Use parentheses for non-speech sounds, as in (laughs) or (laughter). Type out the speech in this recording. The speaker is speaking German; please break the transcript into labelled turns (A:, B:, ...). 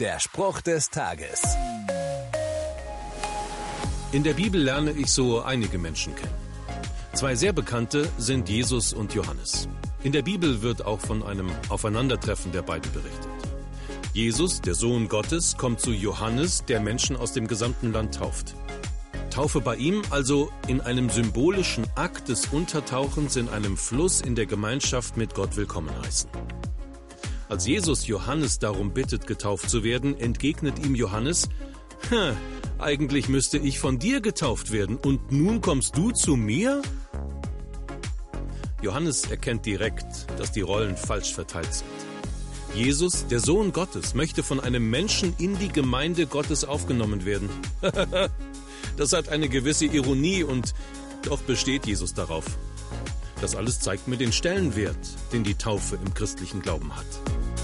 A: Der Spruch des Tages.
B: In der Bibel lerne ich so einige Menschen kennen. Zwei sehr bekannte sind Jesus und Johannes. In der Bibel wird auch von einem Aufeinandertreffen der beiden berichtet. Jesus, der Sohn Gottes, kommt zu Johannes, der Menschen aus dem gesamten Land tauft. Taufe bei ihm also in einem symbolischen Akt des Untertauchens in einem Fluss in der Gemeinschaft mit Gott willkommen heißen. Als Jesus Johannes darum bittet, getauft zu werden, entgegnet ihm Johannes, eigentlich müsste ich von dir getauft werden und nun kommst du zu mir? Johannes erkennt direkt, dass die Rollen falsch verteilt sind. Jesus, der Sohn Gottes, möchte von einem Menschen in die Gemeinde Gottes aufgenommen werden. (laughs) das hat eine gewisse Ironie und doch besteht Jesus darauf. Das alles zeigt mir den Stellenwert, den die Taufe im christlichen Glauben hat.